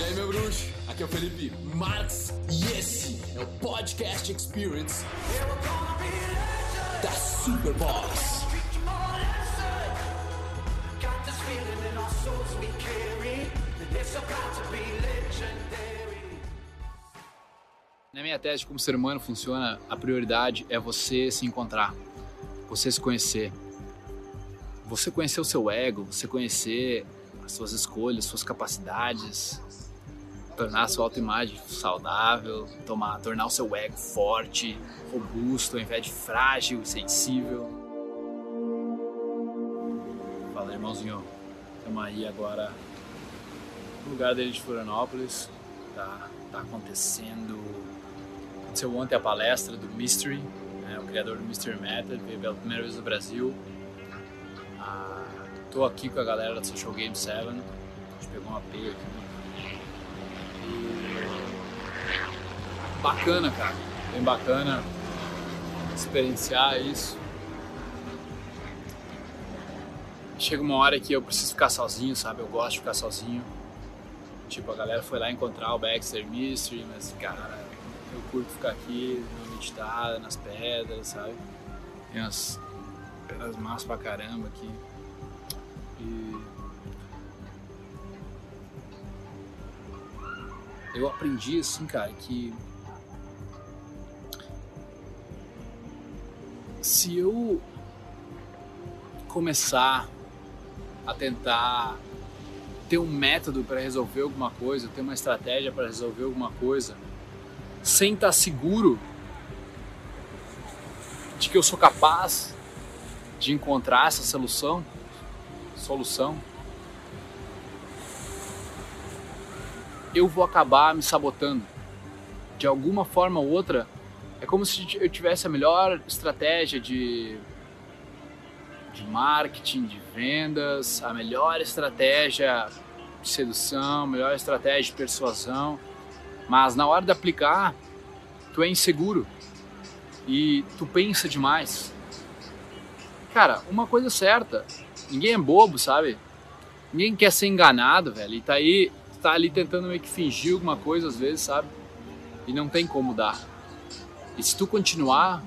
E aí, meu bruxo? Aqui é o Felipe Marx e esse é o Podcast Experience da Superboss. Na minha tese como ser humano funciona, a prioridade é você se encontrar, você se conhecer. Você conhecer o seu ego, você conhecer as suas escolhas, suas capacidades, tornar a sua autoimagem saudável, tomar, tornar o seu ego forte, robusto, ao invés de frágil e sensível. Fala, irmãozinho. Estamos aí agora no lugar dele de Florianópolis. Tá, tá acontecendo. Aconteceu ontem a palestra do Mystery, né, o criador do Mystery Method, veio pela primeira vez no Brasil. Ah, tô aqui com a galera da Social Game 7. A gente pegou uma peia aqui. Bacana, cara. Bem bacana experienciar isso. Chega uma hora que eu preciso ficar sozinho, sabe? Eu gosto de ficar sozinho. Tipo, a galera foi lá encontrar o Baxter Mystery, mas, cara, eu curto ficar aqui, meditada, nas pedras, sabe? Tem umas pedras massas pra caramba aqui. E eu aprendi assim, cara, que se eu começar a tentar ter um método para resolver alguma coisa, ter uma estratégia para resolver alguma coisa, sem estar seguro de que eu sou capaz de encontrar essa solução, solução, eu vou acabar me sabotando. De alguma forma ou outra, é como se eu tivesse a melhor estratégia de de marketing, de vendas, a melhor estratégia de sedução, a melhor estratégia de persuasão, mas na hora de aplicar, tu é inseguro e tu pensa demais. Cara, uma coisa é certa, ninguém é bobo, sabe? Ninguém quer ser enganado, velho, e tá aí, tá ali tentando meio que fingir alguma coisa às vezes, sabe? E não tem como dar. E se tu continuar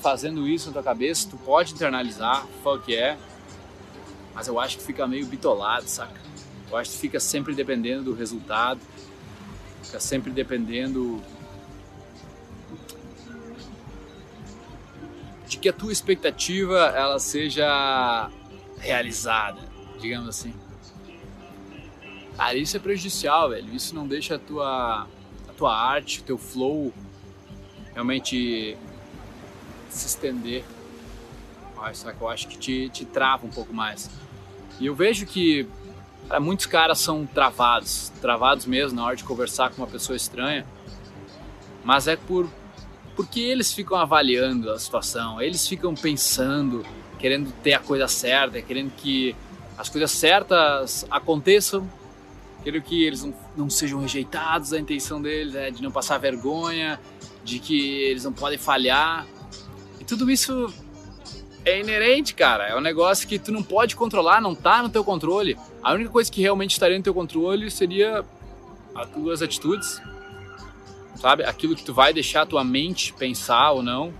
fazendo isso na tua cabeça, tu pode internalizar, fuck é, mas eu acho que fica meio bitolado, saca? Eu acho que fica sempre dependendo do resultado, fica sempre dependendo de que a tua expectativa ela seja realizada, digamos assim. Cara, isso é prejudicial, velho. Isso não deixa a tua, a tua arte, o teu flow realmente se estender. Só que eu acho que te, te trava um pouco mais. E eu vejo que cara, muitos caras são travados, travados mesmo na hora de conversar com uma pessoa estranha, mas é por porque eles ficam avaliando a situação, eles ficam pensando, querendo ter a coisa certa, querendo que as coisas certas aconteçam, querendo que eles não, não sejam rejeitados, a intenção deles é de não passar vergonha, de que eles não podem falhar. E tudo isso é inerente, cara. É um negócio que tu não pode controlar, não tá no teu controle. A única coisa que realmente estaria no teu controle seria as tuas atitudes, sabe? Aquilo que tu vai deixar a tua mente pensar ou não.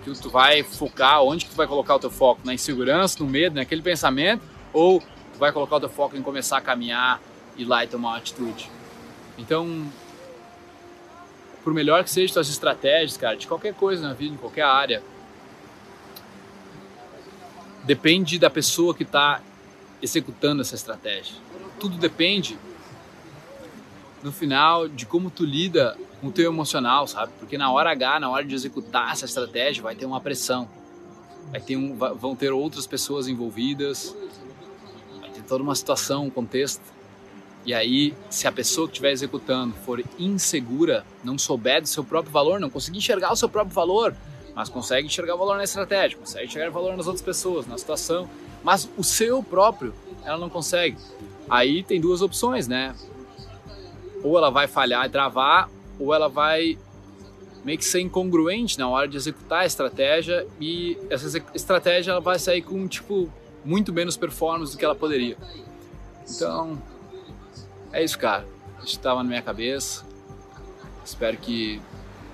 Aquilo que tu vai focar, onde que tu vai colocar o teu foco? Na insegurança, no medo, naquele pensamento? Ou tu vai colocar o teu foco em começar a caminhar, ir lá e tomar uma atitude? Então, por melhor que sejam tuas estratégias, cara, de qualquer coisa na vida, em qualquer área, depende da pessoa que está executando essa estratégia. Tudo depende, no final, de como tu lida com o teu emocional, sabe? Porque na hora H, na hora de executar essa estratégia, vai ter uma pressão. Vai ter um, vão ter outras pessoas envolvidas, vai ter toda uma situação, um contexto. E aí, se a pessoa que estiver executando for insegura, não souber do seu próprio valor, não conseguir enxergar o seu próprio valor, mas consegue enxergar o valor na estratégia, consegue enxergar o valor nas outras pessoas, na situação, mas o seu próprio ela não consegue. Aí tem duas opções, né? Ou ela vai falhar e travar, ou ela vai meio que ser incongruente na hora de executar a estratégia e essa estratégia ela vai sair com tipo muito menos performance do que ela poderia. Então, é isso, cara. isso estava na minha cabeça. Espero que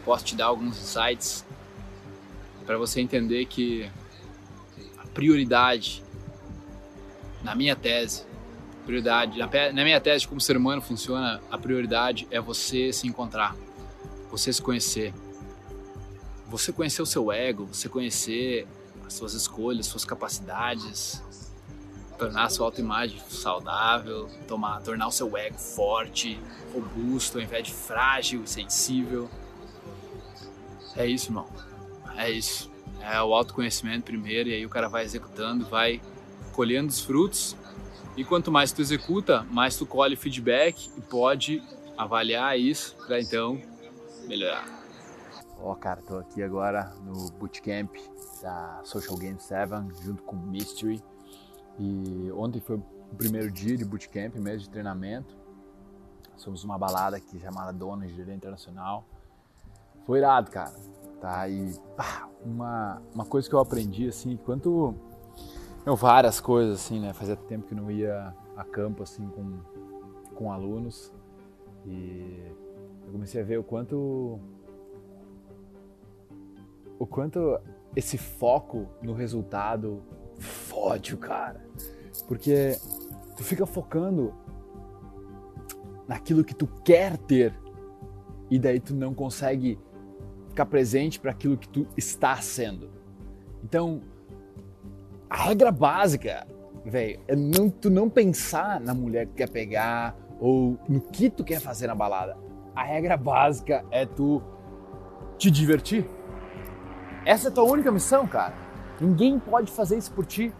possa te dar alguns insights para você entender que a prioridade na minha tese, prioridade na, minha tese de como ser humano funciona, a prioridade é você se encontrar, você se conhecer, você conhecer o seu ego, você conhecer as suas escolhas, suas capacidades, tornar a sua autoimagem saudável, tomar, tornar o seu ego forte, robusto, ao invés de frágil e sensível. É isso, irmão. É isso. É o autoconhecimento primeiro, e aí o cara vai executando, vai colhendo os frutos. E quanto mais tu executa, mais tu colhe feedback e pode avaliar isso para então melhorar. Ó, oh, cara, tô aqui agora no bootcamp da Social Game 7 junto com Mystery. E ontem foi o primeiro dia de bootcamp, mês de treinamento. Somos uma balada aqui chamada Dona Engenharia Internacional. Foi irado, cara. Tá? E pá, uma, uma coisa que eu aprendi, assim, quanto. Eu, várias coisas, assim, né? Fazia tempo que não ia a campo, assim, com, com alunos. E eu comecei a ver o quanto. O quanto esse foco no resultado fode o cara. Porque tu fica focando naquilo que tu quer ter e daí tu não consegue ficar presente para aquilo que tu está sendo. Então, a regra básica, velho, é não, tu não pensar na mulher que quer pegar ou no que tu quer fazer na balada. A regra básica é tu te divertir. Essa é a tua única missão, cara. Ninguém pode fazer isso por ti.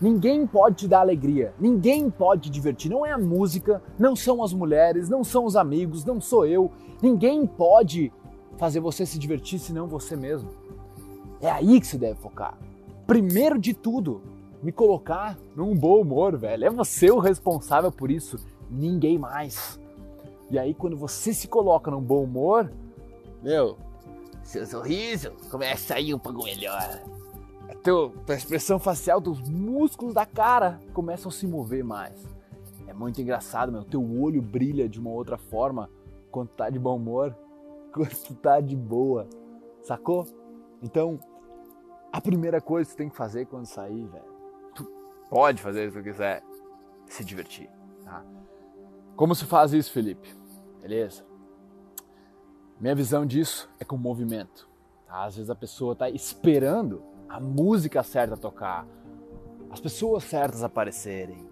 Ninguém pode te dar alegria, ninguém pode te divertir. Não é a música, não são as mulheres, não são os amigos, não sou eu. Ninguém pode fazer você se divertir senão você mesmo. É aí que se deve focar. Primeiro de tudo, me colocar num bom humor, velho. É você o responsável por isso, ninguém mais. E aí quando você se coloca num bom humor, meu, seu sorriso começa a sair um pouco melhor. A teu, tua expressão facial, teus músculos da cara começam a se mover mais. É muito engraçado, meu. Teu olho brilha de uma outra forma quando tá de bom humor quando tu tá de boa, sacou? Então, a primeira coisa que tu tem que fazer quando sair, velho, tu pode fazer o que tu quiser, se divertir, tá? Como se faz isso, Felipe? Beleza? Minha visão disso é com movimento. Tá? Às vezes a pessoa tá esperando a música certa tocar, as pessoas certas aparecerem,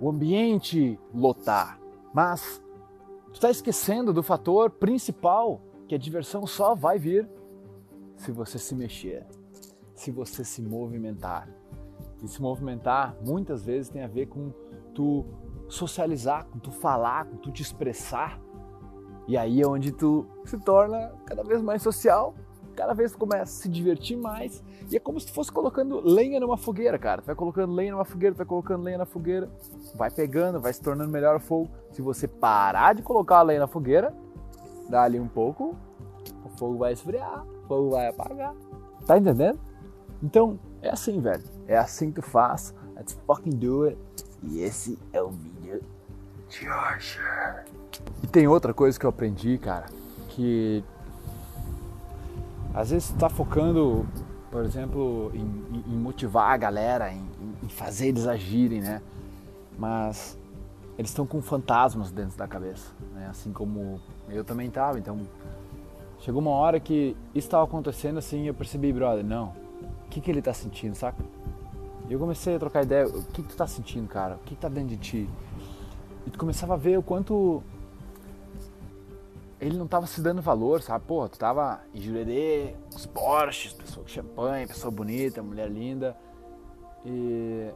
o ambiente lotar, mas tu tá esquecendo do fator principal que a diversão só vai vir se você se mexer, se você se movimentar. E se movimentar muitas vezes tem a ver com tu socializar, com tu falar, com tu te expressar. E aí é onde tu se torna cada vez mais social, cada vez começa a se divertir mais. E é como se tu fosse colocando lenha numa fogueira, cara. Tu vai colocando lenha numa fogueira, tu vai colocando lenha na fogueira, vai pegando, vai se tornando melhor o fogo. Se você parar de colocar a lenha na fogueira, dá ali um pouco, o fogo vai esfriar, o fogo vai apagar. Tá entendendo? Então, é assim, velho. É assim que tu faz. Let's fucking do it. E esse é o vídeo de hoje. E tem outra coisa que eu aprendi, cara, que às vezes tu tá focando, por exemplo, em, em motivar a galera, em, em fazer eles agirem, né? Mas eles estão com fantasmas dentro da cabeça, né? Assim como eu também tava. Então chegou uma hora que isso estava acontecendo assim, eu percebi, brother, não. O que que ele tá sentindo, saca? E eu comecei a trocar ideia, o que que tu tá sentindo, cara? O que que tá dentro de ti? E tu começava a ver o quanto ele não tava se dando valor, sabe? Pô, tu tava em Jurerê, os Porsches, pessoa com champanhe, pessoa bonita, mulher linda. E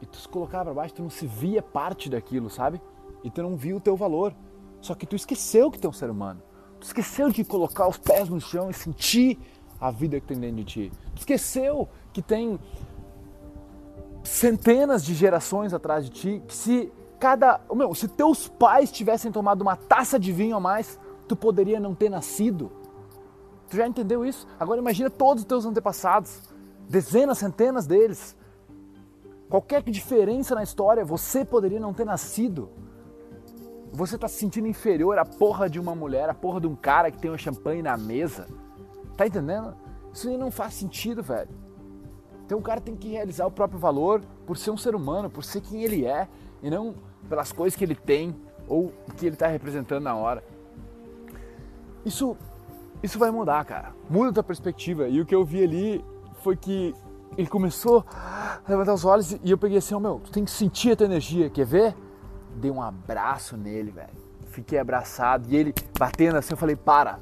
e tu se colocava pra baixo, tu não se via parte daquilo, sabe? E tu não via o teu valor. Só que tu esqueceu que tu é um ser humano. Tu esqueceu de colocar os pés no chão e sentir a vida que tem dentro de ti. Tu esqueceu que tem centenas de gerações atrás de ti, que se cada, meu, se teus pais tivessem tomado uma taça de vinho a mais, tu poderia não ter nascido. Tu já entendeu isso? Agora imagina todos os teus antepassados, dezenas, centenas deles, Qualquer diferença na história, você poderia não ter nascido. Você tá se sentindo inferior à porra de uma mulher, à porra de um cara que tem um champanhe na mesa. Tá entendendo? Isso aí não faz sentido, velho. Então o cara tem que realizar o próprio valor por ser um ser humano, por ser quem ele é, e não pelas coisas que ele tem ou que ele está representando na hora. Isso, isso vai mudar, cara. Muda a perspectiva. E o que eu vi ali foi que ele começou a levantar os olhos e eu peguei assim, oh, meu, tu tem que sentir a tua energia, quer ver? Dei um abraço nele, velho. Fiquei abraçado e ele batendo assim, eu falei, para.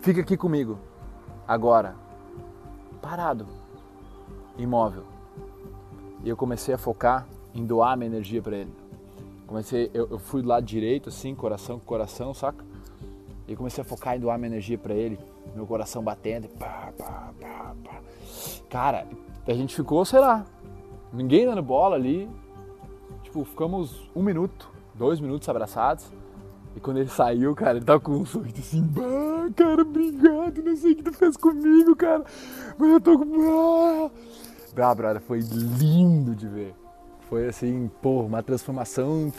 Fica aqui comigo. Agora. Parado. Imóvel. E eu comecei a focar em doar minha energia para ele. Comecei, eu, eu, fui do lado direito, assim, coração com coração, saca? E comecei a focar em doar minha energia para ele, meu coração batendo, pá, pá, pá, pá. Cara, a gente ficou, sei lá, ninguém dando bola ali. Tipo, ficamos um minuto, dois minutos abraçados. E quando ele saiu, cara, ele tava com um sorriso assim, bah, cara, obrigado, não sei o que tu fez comigo, cara. Mas eu tô com. Ah, brother, foi lindo de ver. Foi assim, pô, uma transformação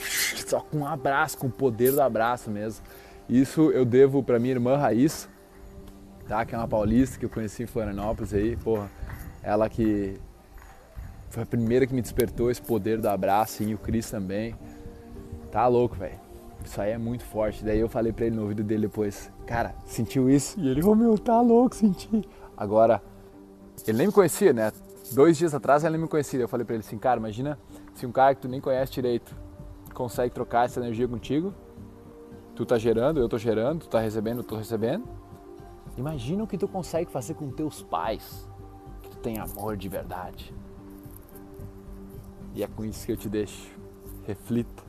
só com um abraço, com o poder do abraço mesmo. Isso eu devo para minha irmã Raíssa, tá? Que é uma paulista que eu conheci em Florianópolis aí, porra. Ela que foi a primeira que me despertou esse poder do abraço e o Cris também. Tá louco, velho. Isso aí é muito forte. Daí eu falei pra ele no ouvido dele depois, cara, sentiu isso? E ele, ô oh, meu, tá louco, senti. Agora, ele nem me conhecia, né? Dois dias atrás ele nem me conhecia. Eu falei pra ele assim, cara, imagina se um cara que tu nem conhece direito consegue trocar essa energia contigo, tu tá gerando, eu tô gerando, tu tá recebendo, eu tô recebendo. Imagina o que tu consegue fazer com teus pais, que tu tem amor de verdade. E é com isso que eu te deixo. Reflita.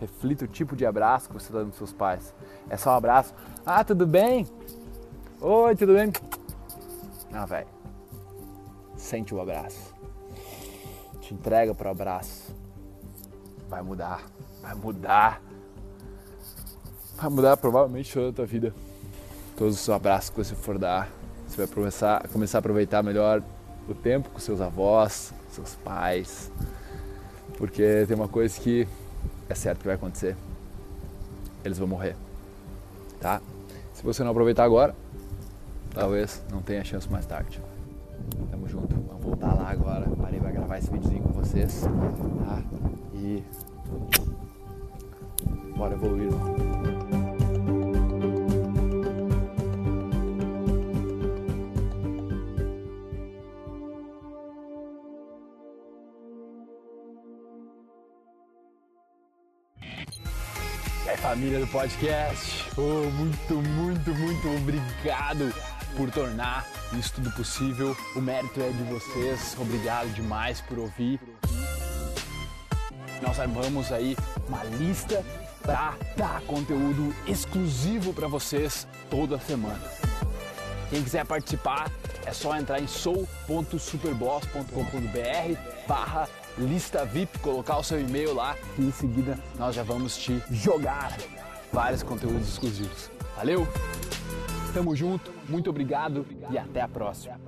Reflita o tipo de abraço que você dá nos seus pais. É só um abraço. Ah, tudo bem? Oi, tudo bem? Ah, velho. Sente o abraço te entrega para o abraço, vai mudar, vai mudar, vai mudar provavelmente toda a tua vida. Todos os abraços que você for dar, você vai começar, começar a aproveitar melhor o tempo com seus avós, seus pais, porque tem uma coisa que é certo que vai acontecer, eles vão morrer, tá? Se você não aproveitar agora, talvez não tenha chance mais tarde. Tamo junto. Vamos voltar lá agora. Parei pra gravar esse videozinho com vocês. Tá? E. Bora evoluir, É família do podcast. Oh, muito, muito, muito obrigado por tornar isso tudo possível. O mérito é de vocês. Obrigado demais por ouvir. Nós armamos aí uma lista para dar conteúdo exclusivo para vocês toda semana. Quem quiser participar é só entrar em sou.superboss.com.br barra lista VIP, colocar o seu e-mail lá e em seguida nós já vamos te jogar vários conteúdos exclusivos. Valeu! Tamo junto, muito obrigado e até a próxima.